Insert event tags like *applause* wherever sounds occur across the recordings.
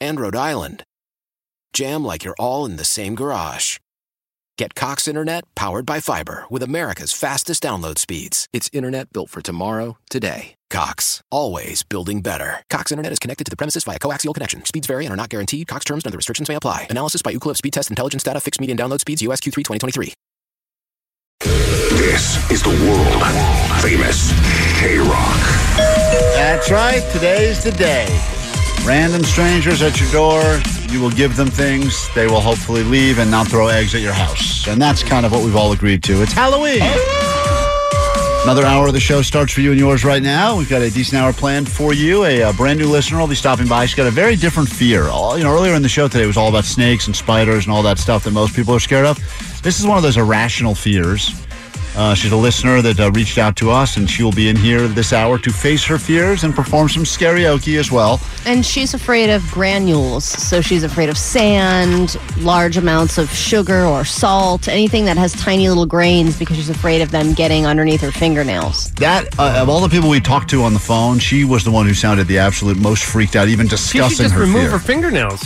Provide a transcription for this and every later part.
and Rhode Island jam like you're all in the same garage. Get Cox Internet powered by fiber with America's fastest download speeds. It's internet built for tomorrow, today. Cox, always building better. Cox Internet is connected to the premises via coaxial connection. Speeds vary and are not guaranteed. Cox terms and other restrictions may apply. Analysis by Ookla Speed Test Intelligence Data. Fixed median download speeds. USQ3 2023. This is the world famous K Rock. That's right. Today's the day. Random strangers at your door. You will give them things. They will hopefully leave and not throw eggs at your house. And that's kind of what we've all agreed to. It's Halloween. Another hour of the show starts for you and yours right now. We've got a decent hour planned for you. A, uh brand new listener will be stopping by. She's got a very different fear. All, you know, earlier in the show today was all about snakes and spiders and all that stuff that most people are scared of. This is one of those irrational fears. Uh, she's a listener that uh, reached out to us, and she will be in here this hour to face her fears and perform some karaoke as well. And she's afraid of granules. So she's afraid of sand, large amounts of sugar or salt, anything that has tiny little grains because she's afraid of them getting underneath her fingernails. That uh, of all the people we talked to on the phone, she was the one who sounded the absolute most freaked out, even She discussing should just her remove fear. her fingernails.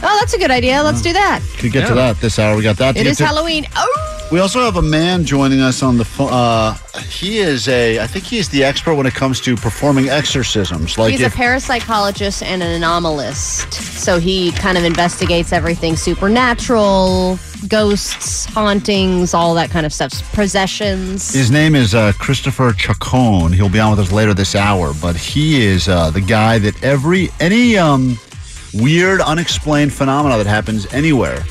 Oh, that's a good idea. Let's do that. Could get to that this hour. We got that. to It get is to. Halloween. Oh, We also have a man joining us on the phone. Uh, he is a, I think he is the expert when it comes to performing exorcisms. Like he's if, a parapsychologist and an anomalist. So he kind of investigates everything supernatural, ghosts, hauntings, all that kind of stuff, possessions. His name is uh, Christopher Chacon. He'll be on with us later this hour, but he is uh, the guy that every any um, weird, unexplained phenomena that happens anywhere.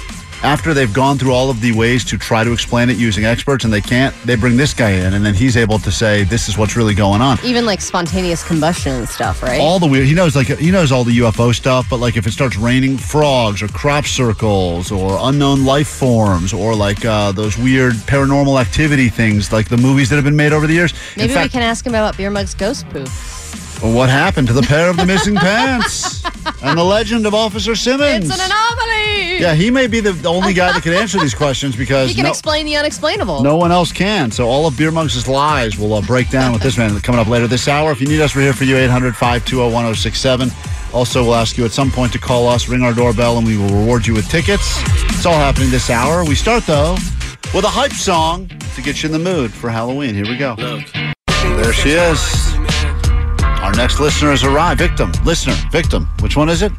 After they've gone through all of the ways to try to explain it using experts and they can't, they bring this guy in and then he's able to say, this is what's really going on. Even like spontaneous combustion and stuff, right? all the weird. He knows like he knows all the UFO stuff, but like if it starts raining frogs or crop circles or unknown life forms or like uh, those weird paranormal activity things, like the movies that have been made over the years. Maybe fact, we can ask him about Beer Mug's ghost poop. Well, what happened to the pair of the missing pants and the legend of Officer Simmons? It's an anomaly. yeah, he may be the, the only guy that can answer these questions because He can no, explain the unexplainable. no one else can. So all of Beer Mugs' lies will uh, break down with this man coming up later this hour. If you need us, we're here for you, 800 520 1067. Also, we'll ask you at some point to call us, ring our doorbell, and we will reward you with tickets. It's all happening this hour. We start, though, with a hype song to get you in the mood for Halloween. Here we go. There she is. Our next listener has arrived. Victim, listener, victim. Which one is it?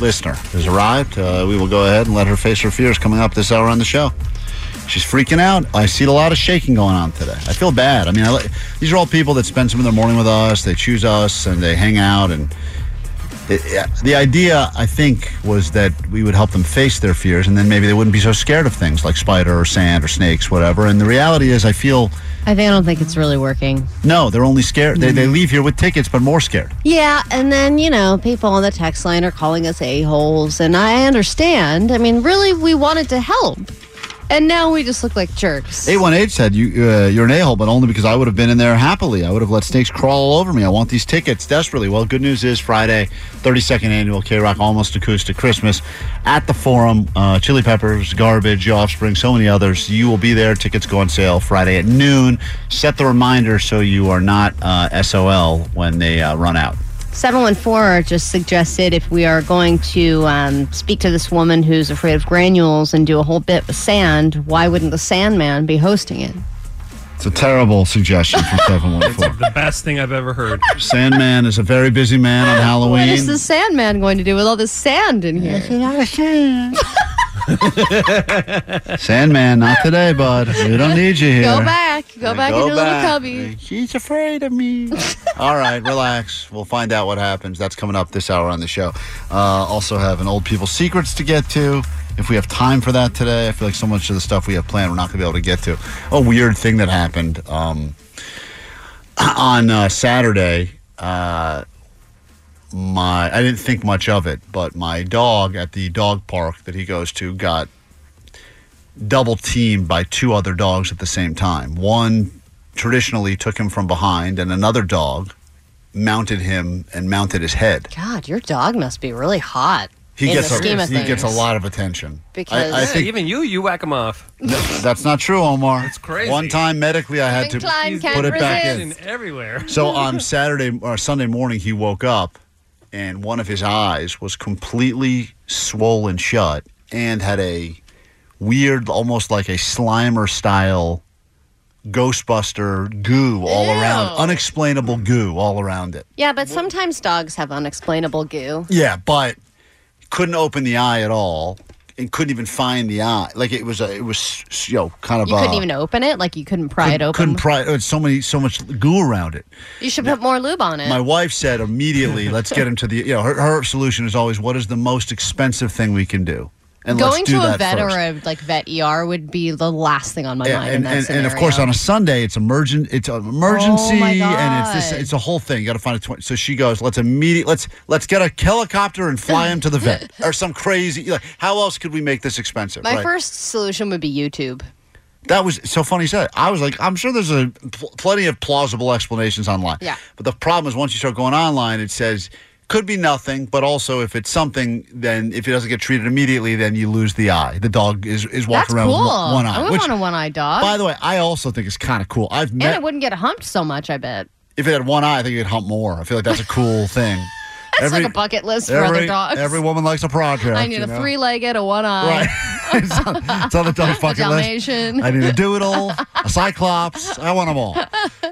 Listener has arrived. Uh, we will go ahead and let her face her fears coming up this hour on the show. She's freaking out. I see a lot of shaking going on today. I feel bad. I mean, I, these are all people that spend some of their morning with us. They choose us and they hang out. And the idea, I think, was that we would help them face their fears, and then maybe they wouldn't be so scared of things like spider or sand or snakes, whatever. And the reality is, I feel I think I don't think it's really working. no, they're only scared. They, they mm-hmm. leave here with tickets, but more scared. Yeah, and then, you know, people on the text line are calling us a-holes, and I understand. I mean, really, we wanted to help. And now we just look like jerks. 818 said, you, uh, You're an a hole, but only because I would have been in there happily. I would have let snakes crawl all over me. I want these tickets desperately. Well, good news is Friday, 32nd annual K Rock Almost Acoustic Christmas at the Forum. Uh, Chili Peppers, Garbage, Offspring, so many others. You will be there. Tickets go on sale Friday at noon. Set the reminder so you are not uh, SOL when they uh, run out. 714 just suggested if we are going to um, speak to this woman who's afraid of granules and do a whole bit with sand, why wouldn't the Sandman be hosting it? It's a terrible suggestion from *laughs* 714. The best thing I've ever heard. Sandman is a very busy man on Halloween. *gasps* What is the Sandman going to do with all this sand in here? Sandman, not today, bud. We don't need you *laughs* here. Go back. Go back Go in your back. little cubby. She's afraid of me. *laughs* All right, relax. We'll find out what happens. That's coming up this hour on the show. Uh, also, have an old people secrets to get to. If we have time for that today, I feel like so much of the stuff we have planned we're not going to be able to get to. A weird thing that happened um, *clears throat* on uh, Saturday. Uh, my I didn't think much of it, but my dog at the dog park that he goes to got double teamed by two other dogs at the same time. One traditionally took him from behind, and another dog mounted him and mounted his head. God, your dog must be really hot. He in gets the a scheme of he gets a lot of attention. Because- I, I Yeah, think even you, you whack him off. that's not true, Omar. It's crazy. One time medically, I had to Klein put it back in. In everywhere. So *laughs* on Saturday or Sunday morning, he woke up and one of his eyes was completely swollen shut and had a weird, almost like a Slimer style Ghostbuster goo all around, unexplainable goo all around it. Yeah, but sometimes dogs have unexplainable goo. Yeah, but couldn't open the eye at all and couldn't even find the eye. Like it was, a, it was, you know, kind of. You couldn't uh, even open it. Like you couldn't pry it couldn't- open. Couldn't pry. It's so many, so much goo around it. you should put more lube on it. My wife said immediately, let's get into the, you know, her, her solution is always, what is the most expensive thing we can do? And Going to a vet first. or a like vet ER would be the last thing on my Yeah, mind. in and, and, and of course on a Sunday it's emergent it's an emergency Oh, and it's this it's a whole thing you got to find a 20 so she goes let's immediate let's let's get a helicopter and fly him to the vet *laughs* or some crazy like how else could we make this expensive my right? first solution would be YouTube. That was so funny. Said I was like, I'm sure there's a pl- plenty of plausible explanations online. Yeah. But the problem is once you start going online, it says could be nothing, but also if it's something, then if it doesn't get treated immediately, then you lose the eye. The dog is is walking That's around cool. with one, one eye. I would which, want a one-eyed dog. by the way, I also think it's kind of cool. I've and it wouldn't get humped so much. I bet. if it had one eye, I think it'd hump more. I feel like that's a cool *laughs* thing. That's like a bucket list for other dogs. Every woman likes a project. I need a know? three-legged, a one-eye, Right. *laughs* *laughs* it's, on, it's on the dog a bucket list. I need a doodle, a cyclops. I want them all.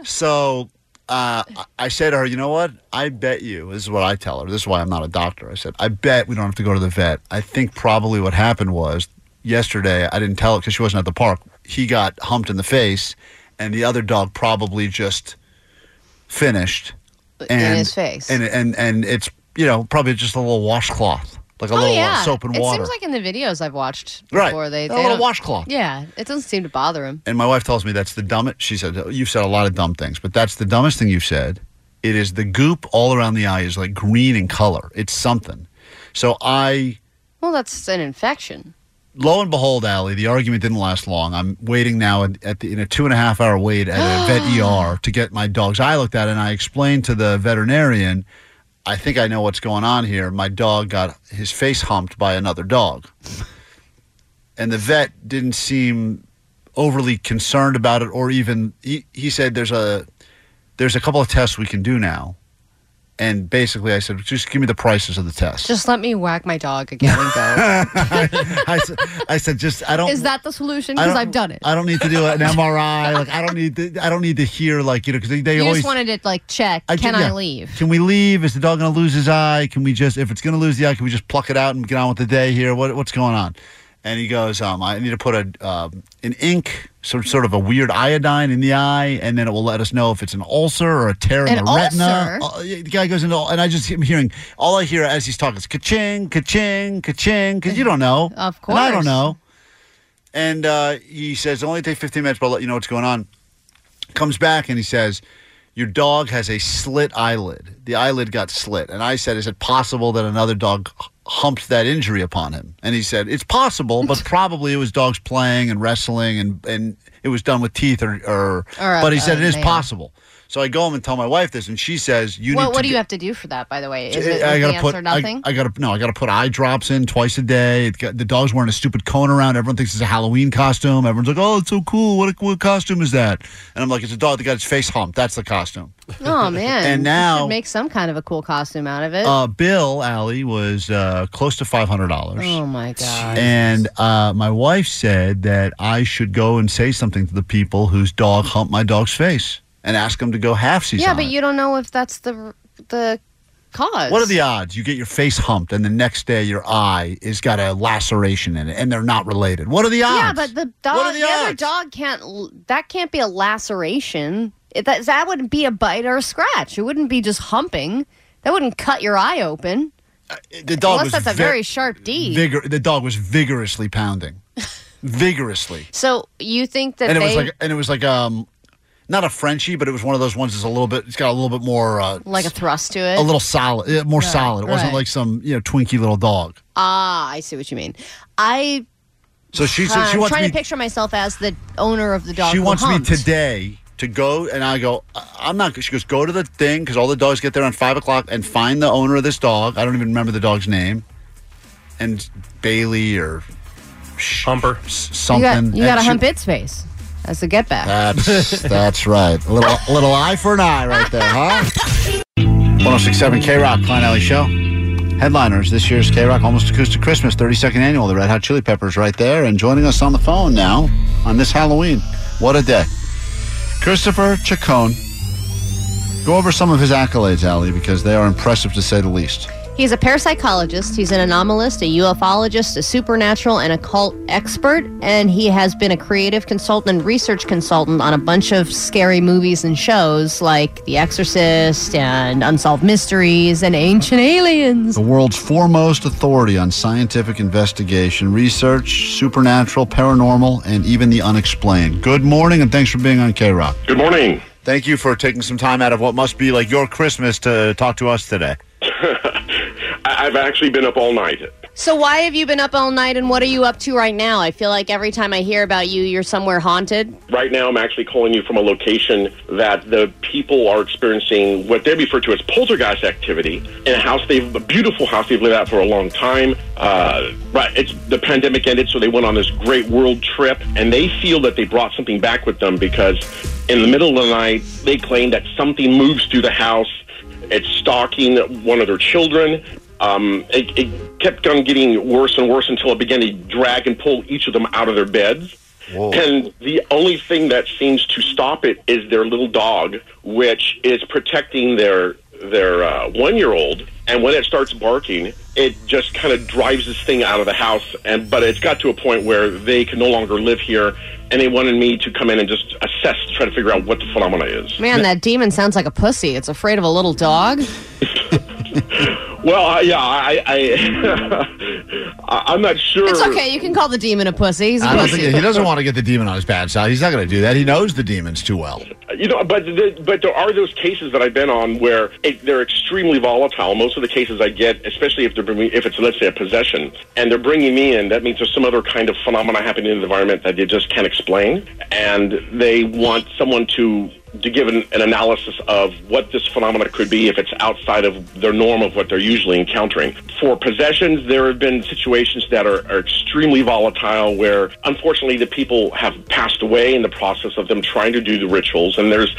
So uh, I- say to her, you know what? I bet you. This is what I tell her. This is why I'm not a doctor. I said, I bet we don't have to go to the vet. I think probably what happened was yesterday. I didn't tell her because she wasn't at the park. He got humped in the face, and the other dog probably just finished and, his face. And and and it's you know probably just a little washcloth, like a oh little uh, yeah, soap and it water. It seems like in the videos I've watched Right. before they, A they little don't- washcloth. Yeah, it doesn't seem to bother him. And my wife tells me that's the dumbest. She said, You've said a lot of dumb things, but that's the dumbest thing you've said. It is the goop all around the eye is like green in color. It's something. So I, Well, that's an infection. lo and behold, Allie, the argument didn't last long. I'm waiting now at, at the, in a two and a half hour wait at a *gasps* vet ER to get my dog's eye looked at. And I explained to the veterinarian, I think I know what's going on here. My dog got his face humped by another dog. and the vet didn't seem overly concerned about it or even he, he said there's a there's a couple of tests we can do now and basically i said just give me the prices of the test. Just let me whack my dog again and go. *laughs* I, said, I said just i don't Is that the solution? Because I've done it. i don't need to do *laughs* an mri like i don't need to i don't need to hear like you know because they, they you always just wanted to like check. I can ju- I leave? Can we leave? Is the dog going to lose his eye? Can we just, if it's going to lose the eye, can we just pluck it out and get on with the day here? What, what's going on? And he goes, um, I need to put a um, an ink, sort sort of a weird iodine in the eye, and then it will let us know if it's an ulcer or a tear in An the retina. Uh, the guy goes into, and I just am hearing all I hear as he's talking is ka-ching, ka-ching, ka-ching, because you don't know, Of and I don't know. And uh, he says, "It'll only take 15 minutes, but I'll let you know what's going on." Comes back and he says, "Your dog has a slit eyelid. The eyelid got slit." And I said, "Is it possible that another dog humped that injury upon him?" And he said, "It's possible, but *laughs* probably it was dogs playing and wrestling, and and it was done with teeth or." or, Or but he said it is nail. possible. So I go home and tell my wife this, and she says, "You What, need what to do you have to do for that, by the way? Is it I gotta put nothing? I, I gotta no. I gotta put eye drops in twice a day. Got, the dog's wearing a stupid cone around. Everyone thinks it's a Halloween costume. Everyone's like, "Oh, it's so cool. What what costume is that?" And I'm like, "It's a dog that got its face humped. That's the costume." oh man! And You now- should make some kind of a cool costume out of it. Uh, Bill Allie was uh, close to five hundred dollars. oh my god! And uh, my wife said that I should go and say something to the people whose dog humped my dog's face and ask them to go half season. yeah, on but it. you don't know if that's the the cause. What are the odds? You get your face humped, and the next day your eye is got a laceration in it, and they're not related. What are the odds? Yeah, but the dog, What are the the, other dog can't. That can't be a laceration. It, that that wouldn't be a bite or a scratch. It wouldn't be just humping. That wouldn't cut your eye open. the dog Unless was that's a ve- very sharp deed. vigor. The dog was vigorously pounding, *laughs* vigorously, So you think that and it they? was like, and it was like, um, not a Frenchie, but it was one of those ones that's a little bit. It's got a little bit more. Uh, Like a thrust to it. a little solid, more solid. It wasn't right. like some you know twinky little dog. ah, I see what you mean. I So she said she I'm wants trying me. to picture myself as the owner of the dog. she who wants me today to go, and I go. "I- I'm not. She goes, go to the thing because all the dogs get there on five o'clock and find the owner of this dog. I don't even remember the dog's name, and Bailey or Humper. s- You something. got, you got And to she- hump its face. That's a get back. That's *laughs* that's right. A little little eye for an eye right there, huh? 1067 K Rock, Klein Ally Show. Headliners this year's K Rock Almost Acoustic Christmas 32nd Annual. The Red Hot Chili Peppers right there. And joining us on the phone now on this Halloween. What a day. Christopher Chacon. Go over some of his accolades, Allie, because they are impressive to say the least. He's a parapsychologist, he's an anomalist, a ufologist, a supernatural and occult expert, and he has been a creative consultant and research consultant on a bunch of scary movies and shows like The Exorcist and Unsolved Mysteries and Ancient Aliens. The world's foremost authority on scientific investigation, research, supernatural, paranormal, and even the unexplained. Good morning, and thanks for being on K Rock. Good morning. Thank you for taking some time out of what must be like your Christmas to talk to us today. *laughs* I- I've actually been up all night. So, why have you been up all night and what are you up to right now? I feel like every time I hear about you, you're somewhere haunted. Right now, I'm actually calling you from a location that the people are experiencing what they refer to as poltergeist activity in a house they've a beautiful house they've lived at for a long time. Uh, right, it's the pandemic ended, so they went on this great world trip, and they feel that they brought something back with them because in the middle of the night they claim that something moves through the house. It's stalking one of their children. Um, it, it kept on getting worse and worse until it began to drag and pull each of them out of their beds. And the only thing that seems to stop it is their little dog, which is protecting their their uh, one year old. And when it starts barking, it just kind of drives this thing out of the house. And but it's got to a point where they can no longer live here, and they wanted me to come in and just assess try to figure out what the phenomena is. Man, that demon sounds like a pussy. It's afraid of a little dog. *laughs* Well, uh, yeah, I, I, *laughs* I I'm not sure. It's okay. You can call the demon a pussy. He's a I don't pussy. think he doesn't want to get the demon on his bad side. He's not going to do that. He knows the demons too well. You know, but the, but there are those cases that I've been on where it, they're extremely volatile. Most of the cases I get, especially if they're bringing, if it's let's say a possession, and they're bringing me in, that means there's some other kind of phenomena happening in the environment that they just can't explain, and they want someone to to give an, an analysis of what this phenomena could be if it's outside of their norm of what they're usually encountering. For possessions, there have been situations that are, are extremely volatile where unfortunately the people have passed away in the process of them trying to do the rituals and there's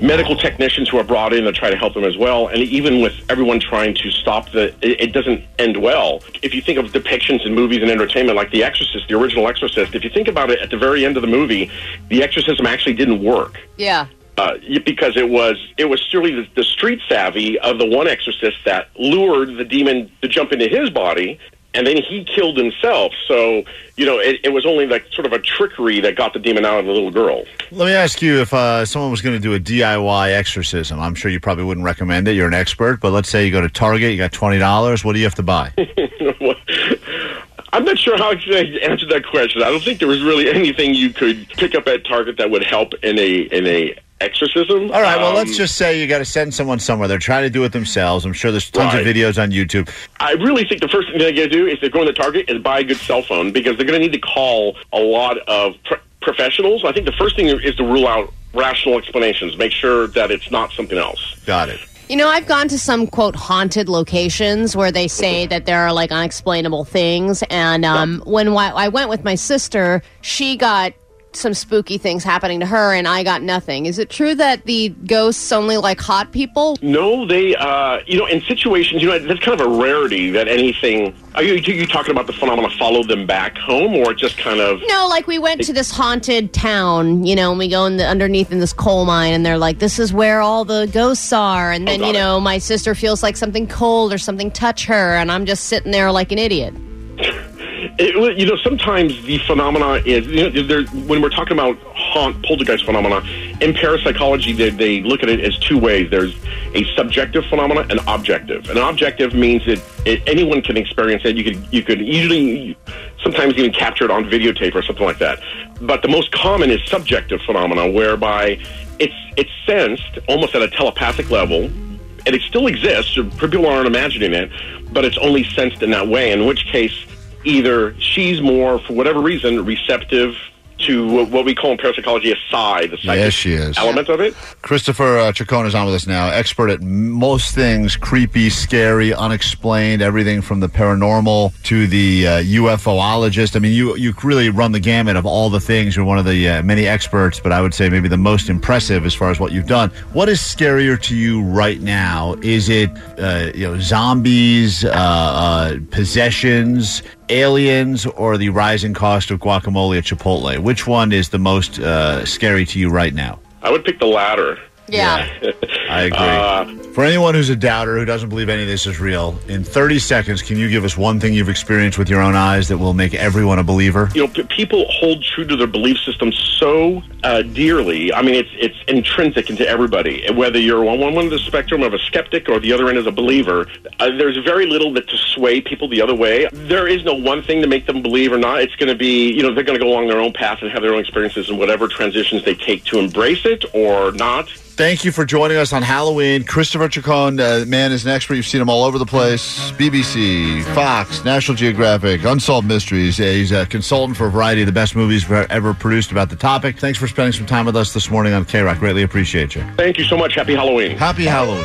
medical technicians who are brought in to try to help them as well and even with everyone trying to stop the it, it doesn't end well if you think of depictions in movies and entertainment like the exorcist the original exorcist if you think about it at the very end of the movie the exorcism actually didn't work Yeah. Uh, because it was it was surely the, the street savvy of the one exorcist that lured the demon to jump into his body, and then he killed himself. So you know, it, it was only like sort of a trickery that got the demon out of the little girl. Let me ask you if uh, someone was going to do a DIY exorcism. I'm sure you probably wouldn't recommend it. You're an expert, but let's say you go to Target, you got twenty dollars. What do you have to buy? *laughs* I'm not sure how to answer that question. I don't think there was really anything you could pick up at Target that would help in a in a exorcism. All right. Well, Um, let's just say you got to send someone somewhere. They're trying to do it themselves. I'm sure there's tons Right. of videos on YouTube. I really think the first thing they're going to do is they're going to Target is buy a good cell phone because they're going to need to call a lot of pro- professionals. I think the first thing is to rule out rational explanations. Make sure that it's not something else. Got it. You know, I've gone to some quote haunted locations where they say that there are like unexplainable things. And um, when I went with my sister, she got some spooky things happening to her, and I got nothing. Is it true that the ghosts only like hot people? No, they, uh, you know, in situations, you know, that's kind of a rarity that anything. Are you, are you talking about the phenomena follow them back home, or just kind of? No, like we went to this haunted town, you know, and we go in the, underneath in this coal mine, and they're like, "This is where all the ghosts are." And then, got you it. know, my sister feels like something cold or something touch her, and I'm just sitting there like an idiot. It, you know, sometimes the phenomena is you know, when we're talking about haunt poltergeist phenomena. In parapsychology, they, they look at it as two ways. There's a subjective phenomena and objective. And objective means that it, anyone can experience it. You could you could usually sometimes even capture it on videotape or something like that. But the most common is subjective phenomena, whereby it's it's sensed almost at a telepathic level, and it still exists. People aren't imagining it, but it's only sensed in that way. In which case, either she's more, for whatever reason, receptive to what we call in parapsychology a psi, the psychic Yes, she is. element of it. Christopher uh, Chacon is on with us now, expert at most things creepy, scary, unexplained, everything from the paranormal to the uh, UFOologist. I mean, you you really run the gamut of all the things. You're one of the uh, many experts, but I would say maybe the most impressive as far as what you've done. What is scarier to you right now? Is it uh, you know zombies, uh, uh, possessions, aliens, or the rising cost of guacamole at Chipotle? Which one is the most uh, scary to you right now? I would pick the latter. Yeah. I agree. Uh, For anyone who's a doubter who doesn't believe any of this is real, in 30 seconds, can you give us one thing you've experienced with your own eyes that will make everyone a believer? you know, p- people hold true to their belief system so uh, dearly. I mean, it's it's intrinsic into everybody. Whether you're on one end of the spectrum of a skeptic or the other end as a believer, uh, there's very little that to sway people the other way. There is no one thing to make them believe or not. It's going to be, you know, they're going to go along their own path and have their own experiences and whatever transitions they take to embrace it or not. Thank you for joining us on Halloween. Christopher Chacon, uh, man, is an expert. You've seen him all over the place BBC, Fox, National Geographic, Unsolved Mysteries. Uh, he's a consultant for a variety of the best movies ever produced about the topic. Thanks for spending some time with us this morning on K Rock. Greatly appreciate you. Thank you so much. Happy Halloween. Happy Halloween.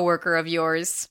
of yours.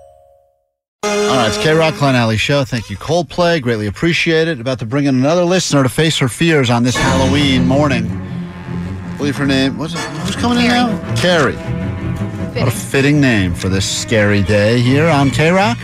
All right, it's K Rock Klein Ally Show. Thank you, Coldplay. Greatly appreciate it. About to bring in another listener to face her fears on this Halloween morning. I believe her name What's it? Who's coming in now? Carrie. What a fitting name for this scary day here on K Rock.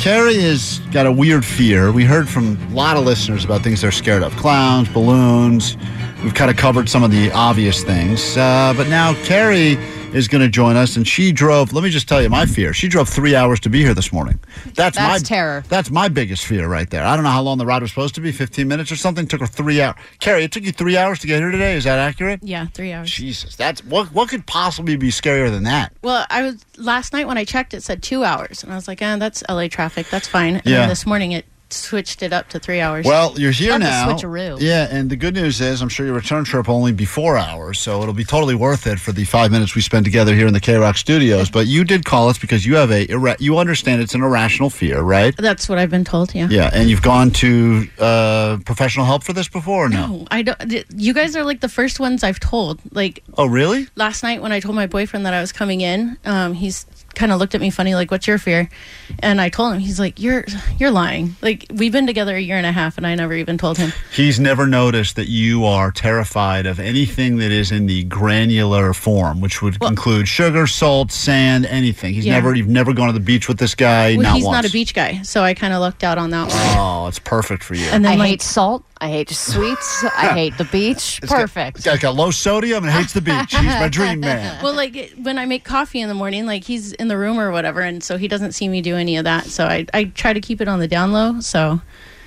Carrie has got a weird fear. We heard from a lot of listeners about things they're scared of clowns, balloons. We've kind of covered some of the obvious things. Uh, but now Carrie is going to join us, and she drove. Let me just tell you my fear. She drove three hours to be here this morning. That's, my terror. That's my biggest fear right there. I don't know how long the ride was supposed to be. Fifteen minutes or something. Took her three hours. Carrie, it took you three hours to get here today. Is that accurate? Yeah, three hours. Jesus, that's what. What could possibly be scarier than that? Well, I was last night when I checked, it said two hours, and I was like, "Ah, that's LA traffic. That's fine." And Yeah. then this morning it switched it up to three hours. Well, you're here the now. switcheroo. Yeah, and the good news is, I'm sure your return trip will only be four hours, so it'll be totally worth it for the five minutes we spend together here in the K Rock studios. But you did call us because you have a irra- you understand it's an irrational fear, right? that's what I've been told. Yeah. Yeah, and you've gone to uh, professional help for this before, or no? No, I don't. th- You guys are like the first ones I've told. Like Oh, really? last night when I told my boyfriend that I was coming in, um, he's kind of looked at me funny, like, "What's your fear?" And I told him, he's like, "You're you're lying." Like we've been together a year and a half, and I never even told him. He's never noticed that you are terrified of anything that is in the granular form, which would include sugar, salt, sand, anything. He's Yeah. never you've never gone to the beach with this guy. Well, not he's once. not a beach guy, so I kind of lucked out on that one. Oh, it's perfect for you. And then I like hate salt. I hate sweets. I hate the beach. *laughs* It's got- Perfect. This guy's got low sodium and hates the beach. He's my dream man. *laughs* Well, like when I make coffee in the morning, like he's in the room or whatever, and so he doesn't see me do any of that. So I, I try to keep it on the down low. So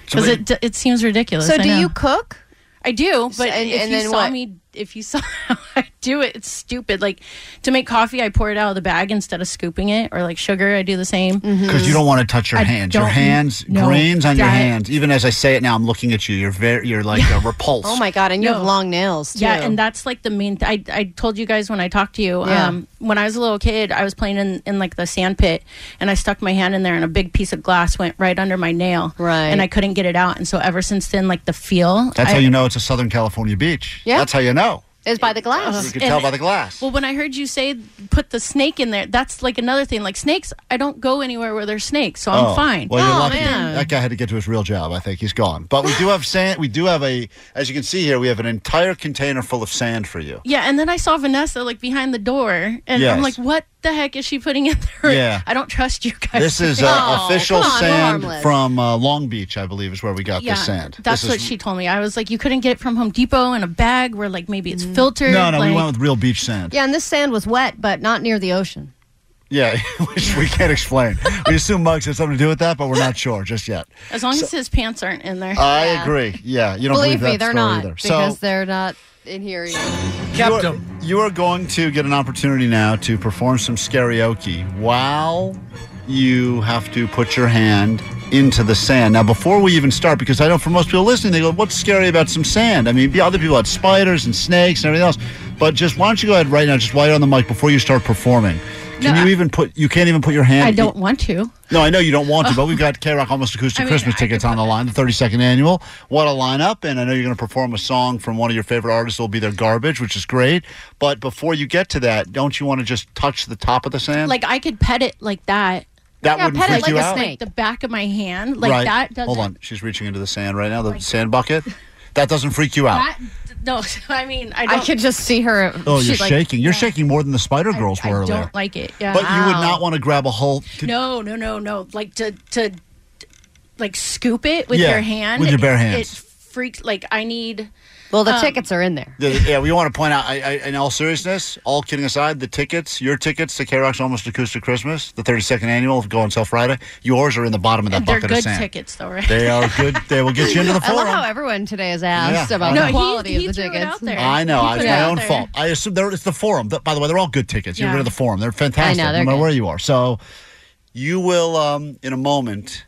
because it it seems ridiculous. So I do know. you cook? I do, but and- if and you then saw what? me, if you saw *laughs* how I do it, it's stupid. Like to make coffee, I pour it out of the bag instead of scooping it, or like sugar, I do the same. Because you don't want to touch your I hands. Your hands, no, grains on your hands. Even as I say it now, I'm looking at you. You're very, you're like uh, *laughs* repulsed. Oh my god! And you have long nails too. Yeah, and that's like the main. Th- I I told you guys when I talked to you. Yeah. Um, when I was a little kid, I was playing in, in like the sand pit, and I stuck my hand in there, and a big piece of glass went right under my nail. Right. and I couldn't get it out, and so ever since then, like the feel. That's I- how you know it's a Southern California beach. Yeah. That's how you know. Is by the glass. You can tell by the glass. Well, when I heard you say put the snake in there, that's like another thing. Like snakes, I don't go anywhere where there's snakes, so I'm Oh, fine. Well, you're Oh, lucky. man. That guy had to get to his real job. I think he's gone. But we do have *laughs* sand. We do have a, as you can see here, we have an entire container full of sand for you. Yeah, and then I saw Vanessa like behind the door, and Yes. I'm like, "What the heck is she putting in there?" Yeah. I don't trust you guys. This is uh, Oh, official on, sand harmless. from uh, Long Beach, I believe, is where we got yeah, this sand. that's This what is- she told me. I was like, "You couldn't get it from Home Depot in a bag where like maybe it's filtered." No, no, we went with real beach sand. Yeah, and this sand was wet, but not near the ocean. Yeah, *laughs* which we can't explain. we assume Muggs had something to do with that, but we're not sure just yet. As long as his pants aren't in there. I Yeah. agree. Yeah, you don't Believe believe me, that they're not either. because so they're not in here. Either. you Kept are, them. you are going to get an opportunity now to perform some karaoke while you have to put your hand into the sand. Now, before we even start, because I know for most people listening, they go, "What's scary about some sand?" I mean, the other people had spiders and snakes and everything else. But just why don't you go ahead right now, just while you're on the mic, before you start performing. Can No, you I- even put? You can't even put your hand. I don't want to. No, I know you don't want to, but oh. we've got K Rock Almost Acoustic I mean, Christmas I tickets on the line, the 32nd annual. What a lineup. And I know you're going to perform a song from one of your favorite artists. It'll be their garbage, which is great. But before you get to that, don't you want to just touch the top of the sand? Like I could pet it like that, that yeah, wouldn't pet it freak like you a out? snake. the back of my hand, like right. that. Doesn't, Hold on. She's reaching into the sand right now, the sand bucket. *laughs* That doesn't freak you out. That, no, *laughs* I mean I I don't. could just see her. oh, you're like, shaking. You're shaking more than the Spider Girls I, were I earlier. don't like it. Yeah. but you would not want to grab a whole. to- No, no, no, no. Like to to like scoop it with Yeah, your hand. with your bare it- hands. It freaks like I need Well, the Um, tickets are in there. The- yeah, we want to point out, I, I, in all seriousness, all kidding aside, the tickets, your tickets to K Rock's Almost Acoustic Christmas, the 32nd annual, go on sale Friday. Yours are in the bottom of that and they're good tickets though, right? They are good. They will get you into the forum. I love how everyone today has asked Yeah, about I the quality he of the tickets. I know. He I, put it's my own there. fault. I assume they're, it's the forum. But, by the way, they're all good tickets. You're Yeah. rid of the forum. They're fantastic, I know, they're no matter good. where you are. So you will, um, in a moment,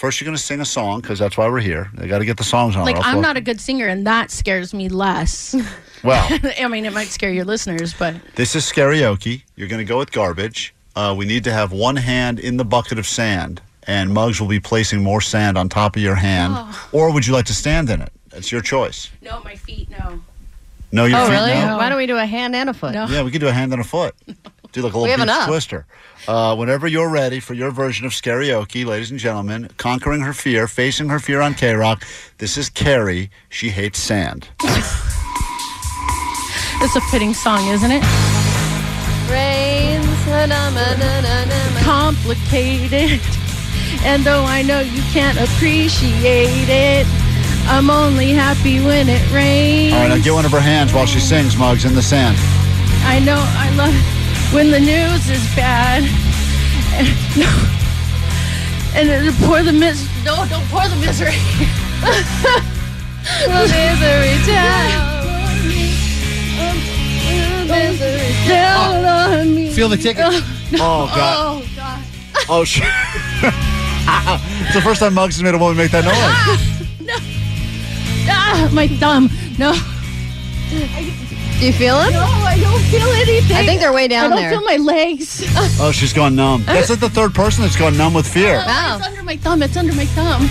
first you're going to sing a song because that's why we're here. They got to get the songs on. Like I'm we'll- not a good singer, and that scares me less. *laughs* Well, *laughs* I mean, it might scare your listeners, but This is karaoke. You're going to go with garbage. Uh, we need to have one hand in the bucket of sand, and Muggs will be placing more sand on top of your hand. Oh. Or would you like to stand in it? It's your choice. no, my feet, no. No, your Oh, feet. really? No? Why don't we do a hand and a foot? No. Yeah, we could do a hand and a foot. *laughs* Do like a little beach twister. Uh, whenever you're ready for your version of karaoke, ladies and gentlemen, conquering her fear, facing her fear on K Rock. This is Carrie. She hates sand. It's a fitting song, isn't it? Rains. Complicated, and though I know you can't appreciate it, I'm only happy when it rains. All right, now get one of her hands while she sings, Mugs, in the sand. I know I love it when the news is bad. *laughs* And, no, and then pour the mis. No, don't pour the misery. *laughs* Misery town. Misery Down on me. Feel the ticket. Oh, God. Oh God. Oh, shit. *laughs* it's the first time Muggs has made a woman make that noise. Ah, my thumb. No, Do you feel it? no, I don't feel anything. I think they're way down there. I don't there. feel my legs. *laughs* Oh, she's gone numb. Uh-huh. That's like the third person that's gone numb with fear. Wow. It's under my thumb. It's under my thumb.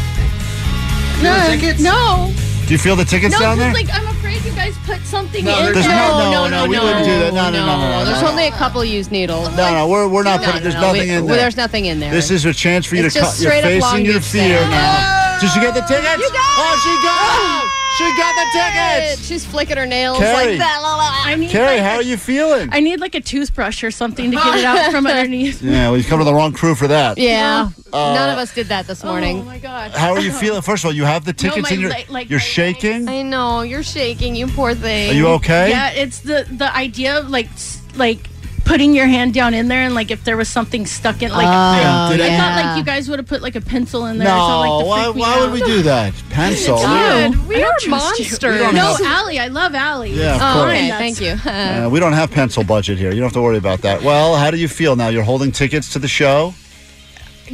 No, tickets? no, Do you feel the tickets no. down there? Just like I'm afraid you guys put something No, in there's there. no- no, no, we wouldn't do that. No, no, no, no, no, There's no. only a couple used needles. no, no, we're, we're not No, putting, there's no, nothing we- in well, there. There's nothing in there. This is a chance for you It's to just cut. You're straight up Long facing your Beach fear sand. now. Did she get the tickets? You got Oh, she got oh. She got the tickets. She's flicking her nails Carrie. like that. La, la, la. I need Carrie, like, how are you feeling? I need like a toothbrush or something to get it out from *laughs* underneath. yeah, well, you've come to the wrong crew for that. Yeah. Uh, None of us did that this morning. Oh my god. How are you feeling? First of all, you have the tickets my in your. le- like, you're my shaking. I know you're shaking, you poor thing. Are you okay? Yeah, it's the the idea of like like putting your hand down in there and like if there was something stuck in like Oh, I, Did I thought like you guys would have put like a pencil in there no, or something like why, why would we do that? *laughs* Pencil. Dude, we I are don't trust you. monsters. We No, have- Allie, I love Allie. Yeah, of Oh, course. okay. Thank you. Uh, we don't have pencil budget here. You don't have to worry about that. Well, how do you feel now? You're holding tickets to the show.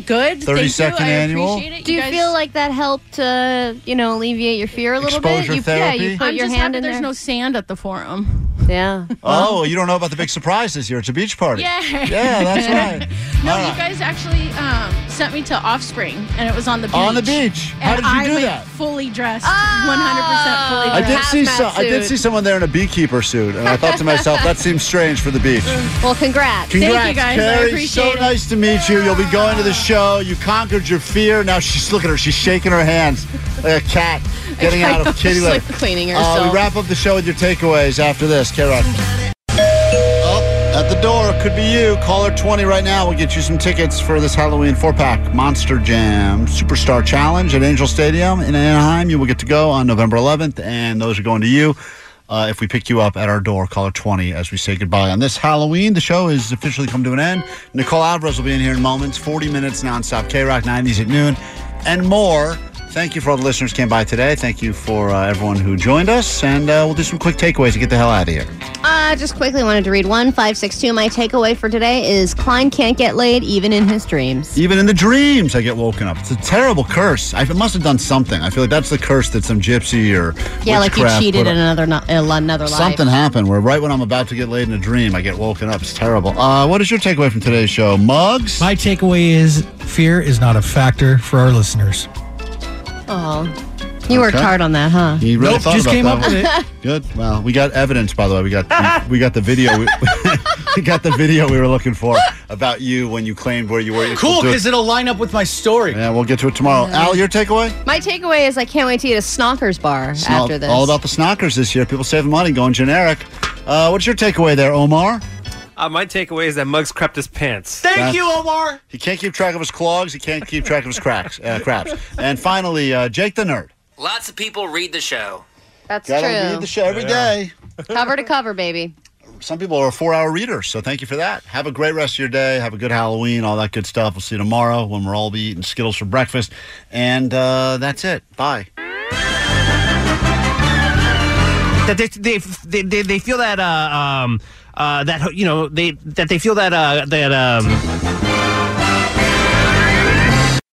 Good. 32nd Thank you. I annual? appreciate it. Do you guys- feel like that helped to, you know, alleviate your fear a little Exposure bit? You, therapy? Yeah, you put I'm your just hand happy in there's there. There's no sand at the forum. Yeah. *laughs* Oh, you don't know about the big surprise this year. It's a beach party. Yeah. Yeah, that's right. *laughs* No, All you right. guys actually um, sent me to Offspring, and it was on the beach. On the beach. How And did you I do went that? Fully dressed, 100% Oh. fully I dressed. did see some. I did see someone there in a beekeeper suit, and I thought to myself, that seems strange for the beach. *laughs* Well, congrats. thank you, Congrats, guys. I Carrie. appreciate so it. nice to meet you. You'll be going to the show. You conquered your fear. Now she's look at her. She's shaking her hands like a cat *laughs* getting out of kitty She's, litter. like, cleaning Uh, herself. we wrap up the show with your takeaways after this. K-Rock. Oh, at the door. Could be you. Caller 20 right now. We'll get you some tickets for this Halloween four-pack Monster Jam Superstar Challenge at Angel Stadium in Anaheim. You will get to go on November 11th, and those are going to you. Uh, if we pick you up at our door, caller 20 as we say goodbye on this Halloween. The show is officially come to an end. Nicole Alvarez will be in here in moments, 40 minutes nonstop, K Rock 90s at noon, and more. Thank you for all the listeners who came by today. Thank you for uh, everyone who joined us, and uh, we'll do some quick takeaways to get the hell out of here. Uh, just quickly wanted to read one five six two. My takeaway for today is Klein can't get laid even in his dreams. Even in the dreams, I get woken up. It's a terrible curse. I must have done something. I feel like that's the curse that some gypsy or Yeah, like you cheated in another no- another life. Something happened where right when I'm about to get laid in a dream, I get woken up. It's terrible. Uh, what is your takeaway from today's show? Mugs? My takeaway is fear is not a factor for our listeners. Oh, you worked Okay. hard on that, huh? He really Nope, thought just about came that up one. with it. Good. Well, we got evidence, by the way. We got we, *laughs* we got the video. We, *laughs* we got the video we were looking for about you when you claimed where you were. Cool, We'll do it- because it'll line up with my story. Yeah, we'll get to it tomorrow. Al, your takeaway? My takeaway is I can't wait to eat a Snockers bar It's all- after this. All about the snockers this year. People saving money, going generic. Uh, what's your takeaway there, Omar? Uh, my takeaway is that Muggs crept his pants. Thank That's- you, Omar. He can't keep track of his clogs. He can't keep track of his cracks, uh, craps. And finally, uh, Jake the nerd. Lots of people read the show. That's Gotta true. read the show every day. cover to cover, baby. Some people are a four-hour readers, so thank you for that. Have a great rest of your day. Have a good Halloween, all that good stuff. We'll see you tomorrow when we're all be eating Skittles for breakfast. And uh, that's it. Bye. that they they they, they, they feel that uh, um uh that you know they that they feel that uh that um